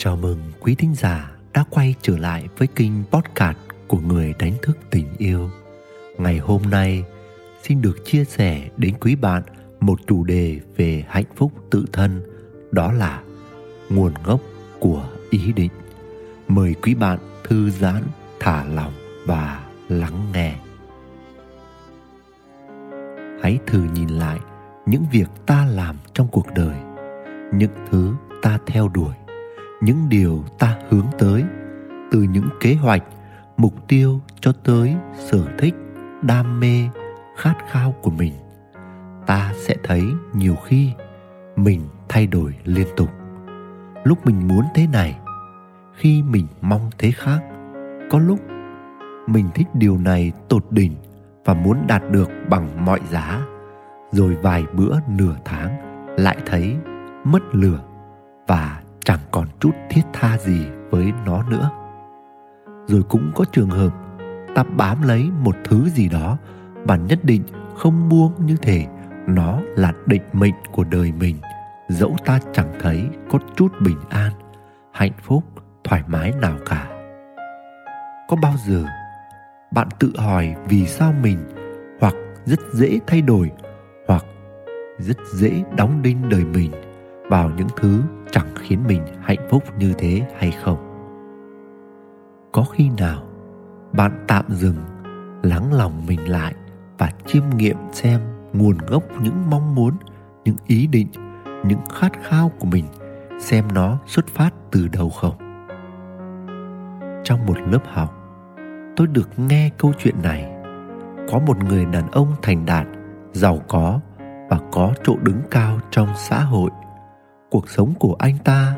Chào mừng quý thính giả đã quay trở lại với kênh podcast của người đánh thức tình yêu. Ngày hôm nay xin được chia sẻ đến quý bạn một chủ đề về hạnh phúc tự thân, đó là nguồn gốc của ý định. Mời quý bạn thư giãn, thả lỏng và lắng nghe. Hãy thử nhìn lại những việc ta làm trong cuộc đời, những thứ ta theo đuổi những điều ta hướng tới. Từ những kế hoạch, mục tiêu cho tới sở thích, đam mê, khát khao của mình, ta sẽ thấy nhiều khi mình thay đổi liên tục. Lúc mình muốn thế này, khi mình mong thế khác, có lúc mình thích điều này tột đỉnh và muốn đạt được bằng mọi giá. Rồi vài bữa nửa tháng, lại thấy mất lửa và chẳng còn chút thiết tha gì với nó nữa. Rồi cũng có trường hợp, ta bám lấy một thứ gì đó và nhất định không buông như thể nó là định mệnh của đời mình, dẫu ta chẳng thấy có chút bình an, hạnh phúc, thoải mái nào cả. Có bao giờ bạn tự hỏi vì sao mình hoặc rất dễ thay đổi hoặc rất dễ đóng đinh đời mình? Vào những thứ chẳng khiến mình hạnh phúc như thế hay không. Có khi nào bạn tạm dừng, lắng lòng mình lại và chiêm nghiệm xem nguồn gốc những mong muốn, những ý định, những khát khao của mình xem nó xuất phát từ đâu không? Trong một lớp học, tôi được nghe câu chuyện này. Có một người đàn ông thành đạt, giàu có và có chỗ đứng cao trong xã hội cuộc sống của anh ta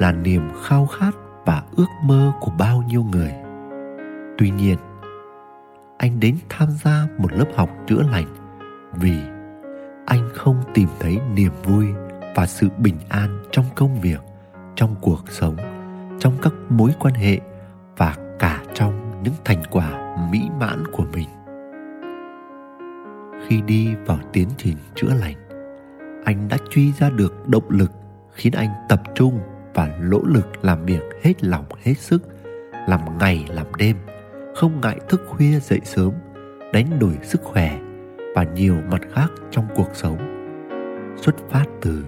là niềm khao khát và ước mơ của bao nhiêu người. Tuy nhiên, anh đến tham gia một lớp học chữa lành vì anh không tìm thấy niềm vui và sự bình an trong công việc, trong cuộc sống, trong các mối quan hệ và cả trong những thành quả mỹ mãn của mình. Khi đi vào tiến trình chữa lành, anh đã truy ra được động lực khiến anh tập trung và nỗ lực làm việc hết lòng, hết sức, làm ngày, làm đêm, không ngại thức khuya dậy sớm, đánh đổi sức khỏe và nhiều mặt khác trong cuộc sống. Xuất phát từ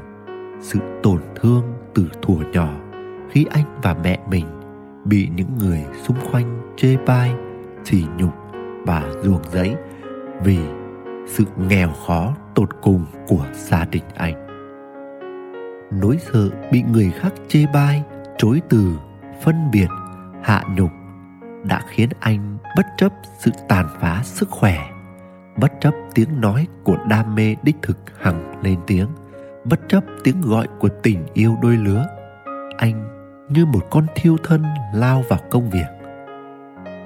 sự tổn thương từ thuở nhỏ khi anh và mẹ mình bị những người xung quanh chê bai, sỉ nhục và ruồng rẫy vì sự nghèo khó tột cùng của gia đình anh nỗi sợ bị người khác chê bai, chối từ, phân biệt, hạ nhục đã khiến anh bất chấp sự tàn phá sức khỏe, bất chấp tiếng nói của đam mê đích thực hằng lên tiếng, bất chấp tiếng gọi của tình yêu đôi lứa. Anh như một con thiêu thân lao vào công việc.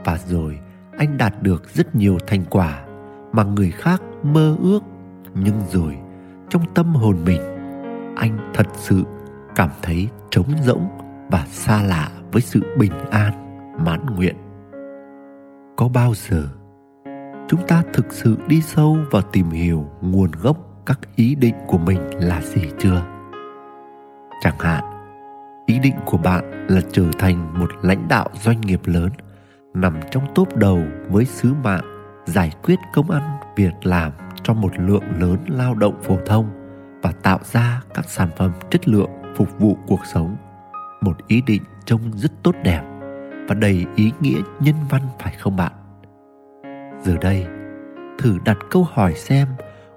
Và rồi anh đạt được rất nhiều thành quả mà người khác mơ ước, nhưng rồi trong tâm hồn mình anh thật sự cảm thấy trống rỗng và xa lạ với sự bình an, mãn nguyện. Có bao giờ chúng ta thực sự đi sâu vào tìm hiểu nguồn gốc các ý định của mình là gì chưa? Chẳng hạn, ý định của bạn là trở thành một lãnh đạo doanh nghiệp lớn, nằm trong top đầu với sứ mạng giải quyết công ăn việc làm cho một lượng lớn lao động phổ thông và tạo ra các sản phẩm chất lượng phục vụ cuộc sống. Một ý định trông rất tốt đẹp và đầy ý nghĩa nhân văn, phải không bạn? Giờ đây, thử đặt câu hỏi xem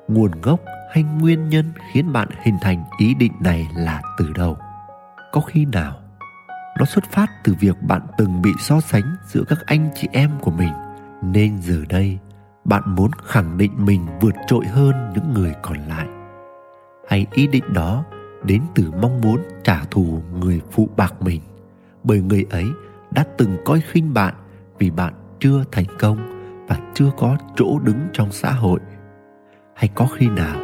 nguồn gốc hay nguyên nhân khiến bạn hình thành ý định này là từ đâu? Có khi nào nó xuất phát từ việc bạn từng bị so sánh giữa các anh chị em của mình, nên giờ đây bạn muốn khẳng định mình vượt trội hơn những người còn lại? Hay ý định đó đến từ mong muốn trả thù người phụ bạc mình. Bởi người ấy đã từng coi khinh bạn vì bạn chưa thành công và chưa có chỗ đứng trong xã hội. Hay có khi nào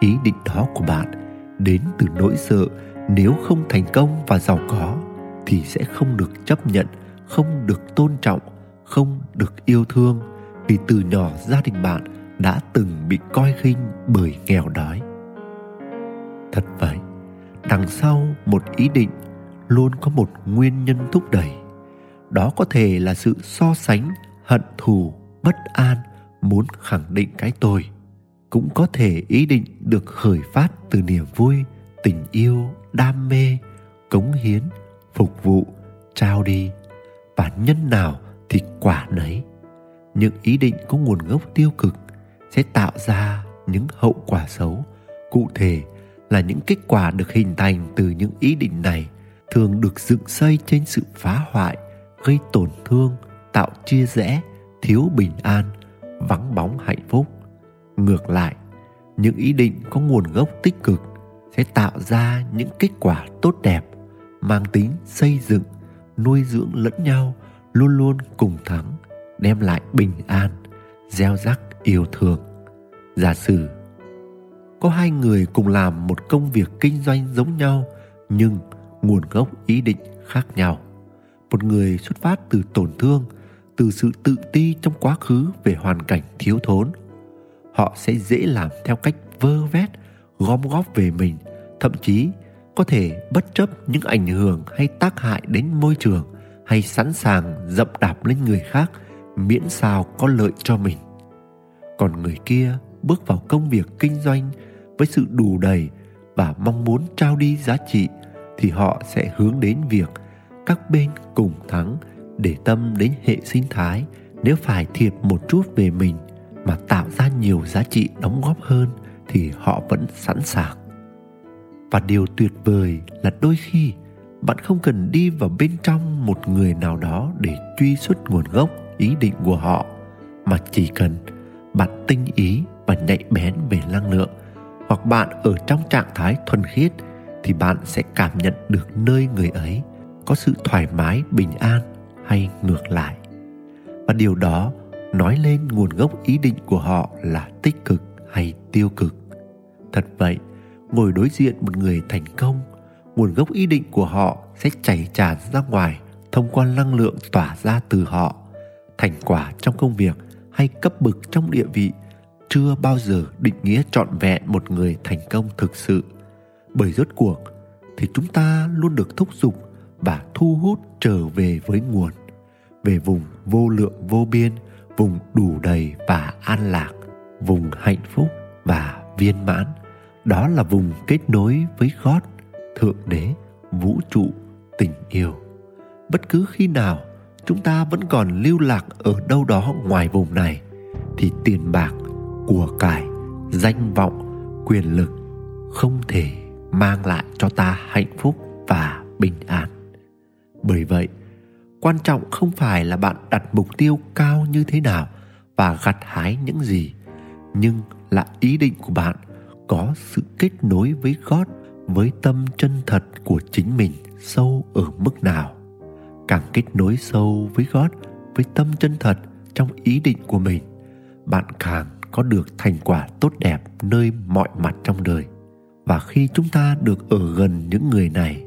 ý định đó của bạn đến từ nỗi sợ nếu không thành công và giàu có thì sẽ không được chấp nhận, không được tôn trọng, không được yêu thương vì từ nhỏ gia đình bạn đã từng bị coi khinh bởi nghèo đói thật vậy. Đằng sau một ý định luôn có một nguyên nhân thúc đẩy. Đó có thể là sự so sánh, hận thù, bất an muốn khẳng định cái tôi. Cũng có thể ý định được khởi phát từ niềm vui, tình yêu, đam mê, cống hiến, phục vụ, trao đi. Và nhân nào thì quả nấy. Những ý định có nguồn gốc tiêu cực sẽ tạo ra những hậu quả xấu cụ thể là những kết quả được hình thành từ những ý định này, thường được dựng xây trên sự phá hoại, gây tổn thương, tạo chia rẽ, thiếu bình an, vắng bóng hạnh phúc. Ngược lại, những ý định có nguồn gốc tích cực sẽ tạo ra những kết quả tốt đẹp, mang tính xây dựng, nuôi dưỡng lẫn nhau, luôn luôn cùng thắng, đem lại bình an, gieo rắc yêu thương. Giả sử có hai người cùng làm một công việc kinh doanh giống nhau, nhưng nguồn gốc ý định khác nhau. Một người xuất phát từ tổn thương, từ sự tự ti trong quá khứ về hoàn cảnh thiếu thốn. Họ sẽ dễ làm theo cách vơ vét, gom góp về mình, thậm chí có thể bất chấp những ảnh hưởng hay tác hại đến môi trường hay sẵn sàng dậm đạp lên người khác, miễn sao có lợi cho mình. Còn người kia bước vào công việc kinh doanh với sự đủ đầy và mong muốn trao đi giá trị thì họ sẽ hướng đến việc các bên cùng thắng để tâm đến hệ sinh thái nếu phải thiệt một chút về mình mà tạo ra nhiều giá trị đóng góp hơn thì họ vẫn sẵn sàng. Và điều tuyệt vời là đôi khi bạn không cần đi vào bên trong một người nào đó để truy xuất nguồn gốc, ý định của họ, mà chỉ cần bạn tinh ý và nhạy bén về năng lượng hoặc bạn ở trong trạng thái thuần khiết thì bạn sẽ cảm nhận được nơi người ấy có sự thoải mái, bình an hay ngược lại. Và điều đó nói lên nguồn gốc ý định của họ là tích cực hay tiêu cực. Thật vậy, ngồi đối diện một người thành công, nguồn gốc ý định của họ sẽ chảy tràn ra ngoài thông qua năng lượng tỏa ra từ họ. Thành quả trong công việc hay cấp bậc trong địa vị chưa bao giờ định nghĩa trọn vẹn một người thành công thực sự. Bởi rốt cuộc thì chúng ta luôn được thúc giục và thu hút trở về với nguồn, về vùng vô lượng vô biên, vùng đủ đầy và an lạc, vùng hạnh phúc và viên mãn. Đó là vùng kết nối với gót thượng đế, vũ trụ, tình yêu. Bất cứ khi nào chúng ta vẫn còn lưu lạc ở đâu đó ngoài vùng này, thì tiền bạc của cải, danh vọng, quyền lực không thể mang lại cho ta hạnh phúc và bình an. Bởi vậy, quan trọng không phải là bạn đặt mục tiêu cao như thế nào và gặt hái những gì, nhưng là ý định của bạn có sự kết nối với gót với tâm chân thật của chính mình sâu ở mức nào. Càng kết nối sâu với gót với tâm chân thật trong ý định của mình, bạn càng có được thành quả tốt đẹp nơi mọi mặt trong đời. Và khi chúng ta được ở gần những người này,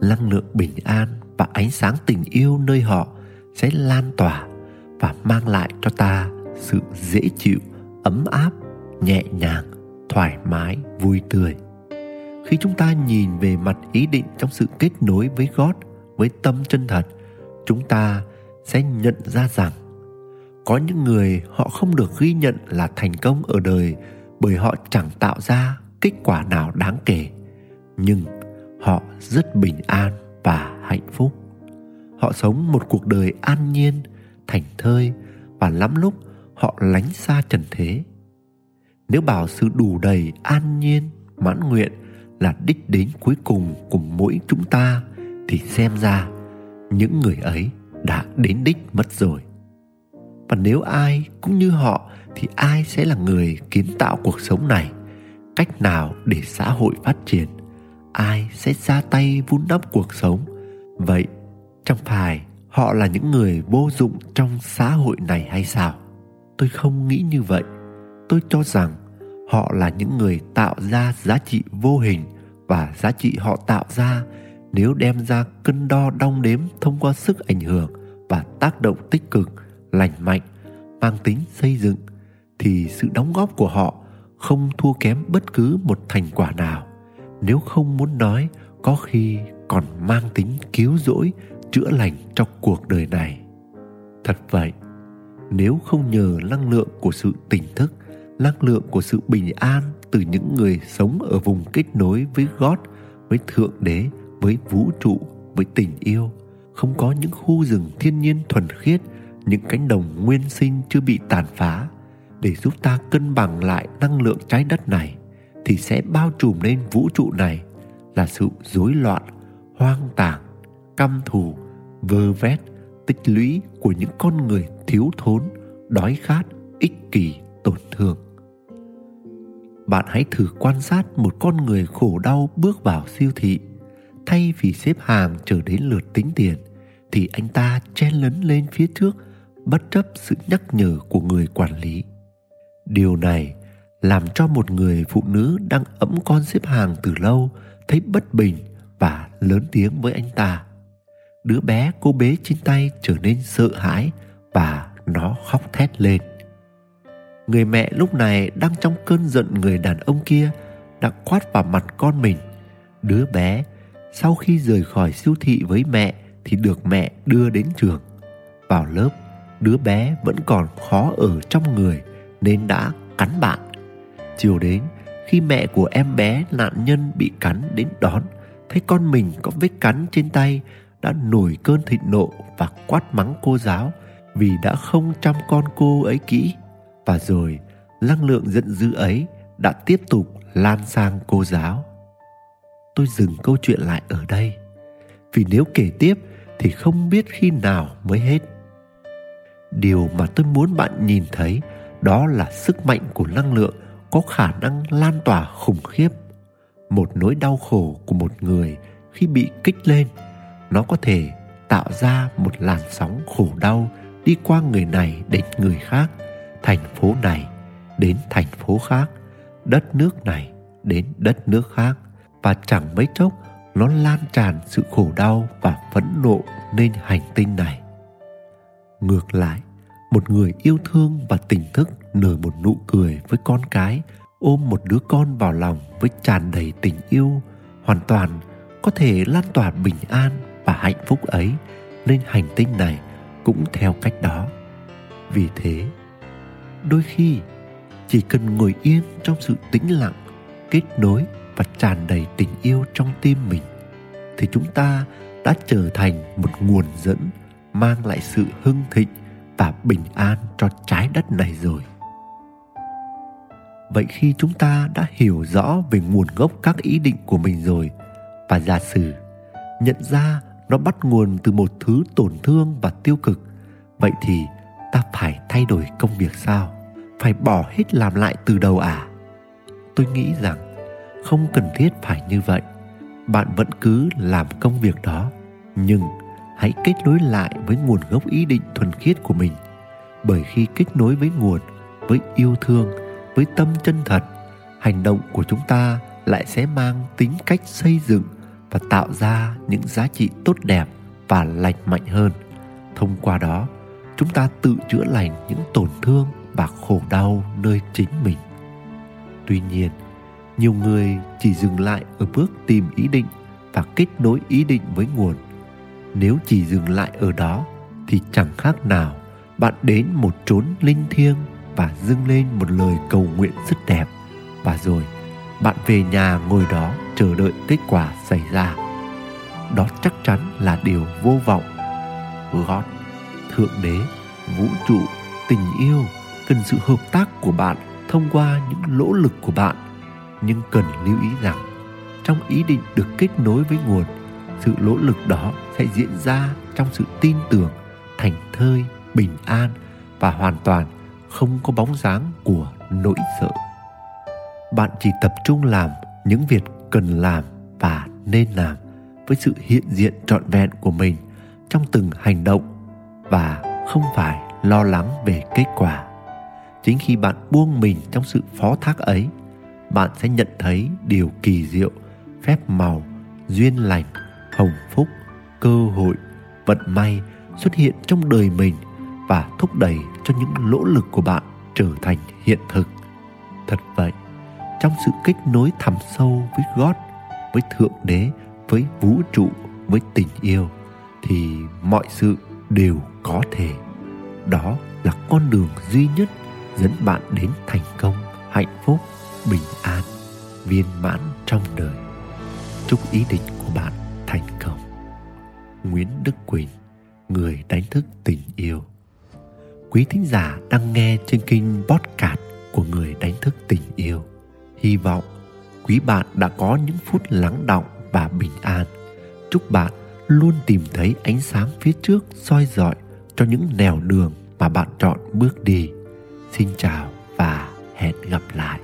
năng lượng bình an và ánh sáng tình yêu nơi họ sẽ lan tỏa và mang lại cho ta sự dễ chịu, ấm áp, nhẹ nhàng, thoải mái, vui tươi. Khi chúng ta nhìn về mặt ý định trong sự kết nối với gót với tâm chân thật, chúng ta sẽ nhận ra rằng có những người họ không được ghi nhận là thành công ở đời bởi họ chẳng tạo ra kết quả nào đáng kể. Nhưng họ rất bình an và hạnh phúc. Họ sống một cuộc đời an nhiên thành thơi và lắm lúc họ lánh xa trần thế. Nếu bảo sự đủ đầy an nhiên, mãn nguyện là đích đến cuối cùng của mỗi chúng ta thì xem ra những người ấy đã đến đích mất rồi và nếu ai cũng như họ thì ai sẽ là người kiến tạo cuộc sống này? Cách nào để xã hội phát triển? Ai sẽ ra tay vun đắp cuộc sống? Vậy chẳng phải họ là những người vô dụng trong xã hội này hay sao? Tôi không nghĩ như vậy. Tôi cho rằng họ là những người tạo ra giá trị vô hình và giá trị họ tạo ra nếu đem ra cân đo đong đếm thông qua sức ảnh hưởng và tác động tích cực lành mạnh, mang tính xây dựng, thì sự đóng góp của họ không thua kém bất cứ một thành quả nào. Nếu không muốn nói, có khi còn mang tính cứu rỗi, chữa lành trong cuộc đời này. Thật vậy, nếu không nhờ năng lượng của sự tỉnh thức, năng lượng của sự bình an từ những người sống ở vùng kết nối với gót với thượng đế, với vũ trụ, với tình yêu, không có những khu rừng thiên nhiên thuần khiết những cánh đồng nguyên sinh chưa bị tàn phá. Để giúp ta cân bằng lại năng lượng trái đất này, thì sẽ bao trùm lên vũ trụ này là sự rối loạn, hoang tàn, căm thù, vơ vét, tích lũy của những con người thiếu thốn, đói khát, ích kỷ, tổn thương. Bạn hãy thử quan sát một con người khổ đau bước vào siêu thị. Thay vì xếp hàng chờ đến lượt tính tiền, thì anh ta chen lấn lên phía trước bất chấp sự nhắc nhở của người quản lý. Điều này làm cho một người phụ nữ đang ẫm con xếp hàng từ lâu thấy bất bình và lớn tiếng với anh ta. Đứa bé cô bế trên tay trở nên sợ hãi và nó khóc thét lên. Người mẹ lúc này đang trong cơn giận người đàn ông kia đã quát vào mặt con mình. Đứa bé sau khi rời khỏi siêu thị với mẹ thì được mẹ đưa đến trường. Vào lớp đứa bé vẫn còn khó ở trong người nên đã cắn bạn. Chiều đến, khi mẹ của em bé, nạn nhân bị cắn đến đón, thấy con mình có vết cắn trên tay, đã nổi cơn thịnh nộ và quát mắng cô giáo vì đã không chăm con cô ấy kỹ. Và rồi, năng lượng giận dữ ấy đã tiếp tục lan sang cô giáo. Tôi dừng câu chuyện lại ở đây, vì nếu kể tiếp thì không biết khi nào mới hết điều mà tôi muốn bạn nhìn thấy, đó là sức mạnh của năng lượng có khả năng lan tỏa khủng khiếp. Một nỗi đau khổ của một người khi bị kích lên, nó có thể tạo ra một làn sóng khổ đau đi qua người này đến người khác, thành phố này đến thành phố khác, đất nước này đến đất nước khác. Và chẳng mấy chốc, nó lan tràn sự khổ đau và phẫn nộ lên hành tinh này. Ngược lại một người yêu thương và tỉnh thức nở một nụ cười với con cái, ôm một đứa con vào lòng với tràn đầy tình yêu, hoàn toàn có thể lan tỏa bình an và hạnh phúc ấy. Lên hành tinh này cũng theo cách đó. Vì thế, đôi khi chỉ cần ngồi yên trong sự tĩnh lặng, kết nối và tràn đầy tình yêu trong tim mình, thì chúng ta đã trở thành một nguồn dẫn, mang lại sự hưng thịnh và bình an cho trái đất này rồi. Vậy khi chúng ta đã hiểu rõ về nguồn gốc các ý định của mình rồi, và giả sử nhận ra nó bắt nguồn từ một thứ tổn thương và tiêu cực, vậy thì ta phải thay đổi công việc sao? Phải bỏ hết làm lại từ đầu à? Tôi nghĩ rằng không cần thiết phải như vậy. Bạn vẫn cứ làm công việc đó, nhưng hãy kết nối lại với nguồn gốc ý định thuần khiết của mình. Bởi khi kết nối với nguồn, với yêu thương, với tâm chân thật, hành động của chúng ta lại sẽ mang tính cách xây dựng và tạo ra những giá trị tốt đẹp và lành mạnh hơn. Thông qua đó, chúng ta tự chữa lành những tổn thương và khổ đau nơi chính mình. Tuy nhiên, nhiều người chỉ dừng lại ở bước tìm ý định và kết nối ý định với nguồn nếu chỉ dừng lại ở đó thì chẳng khác nào bạn đến một chốn linh thiêng và dâng lên một lời cầu nguyện rất đẹp. Và rồi bạn về nhà ngồi đó chờ đợi kết quả xảy ra. Đó chắc chắn là điều vô vọng. God, Thượng Đế, Vũ trụ, tình yêu cần sự hợp tác của bạn thông qua những nỗ lực của bạn. Nhưng cần lưu ý rằng trong ý định được kết nối với nguồn sự nỗ lực đó sẽ diễn ra trong sự tin tưởng, thành thơi, bình an và hoàn toàn không có bóng dáng của nỗi sợ. Bạn chỉ tập trung làm những việc cần làm và nên làm với sự hiện diện trọn vẹn của mình trong từng hành động và không phải lo lắng về kết quả. Chính khi bạn buông mình trong sự phó thác ấy, bạn sẽ nhận thấy điều kỳ diệu, phép màu, duyên lành hồng phúc cơ hội vận may xuất hiện trong đời mình và thúc đẩy cho những nỗ lực của bạn trở thành hiện thực. Thật vậy trong sự kết nối thẳm sâu với God, với Thượng Đế, với vũ trụ với tình yêu thì mọi sự đều có thể. Đó là con đường duy nhất dẫn bạn đến thành công hạnh phúc bình an viên mãn trong đời. Chúc ý định của bạn thành công. Nguyễn đức quỳnh, người đánh thức tình yêu. Quý thính giả đang nghe trên kênh podcast của người đánh thức tình yêu. Hy vọng quý bạn đã có những phút lắng động và bình an. Chúc bạn luôn tìm thấy ánh sáng phía trước soi dọi cho những nẻo đường mà bạn chọn bước đi. Xin chào và hẹn gặp lại.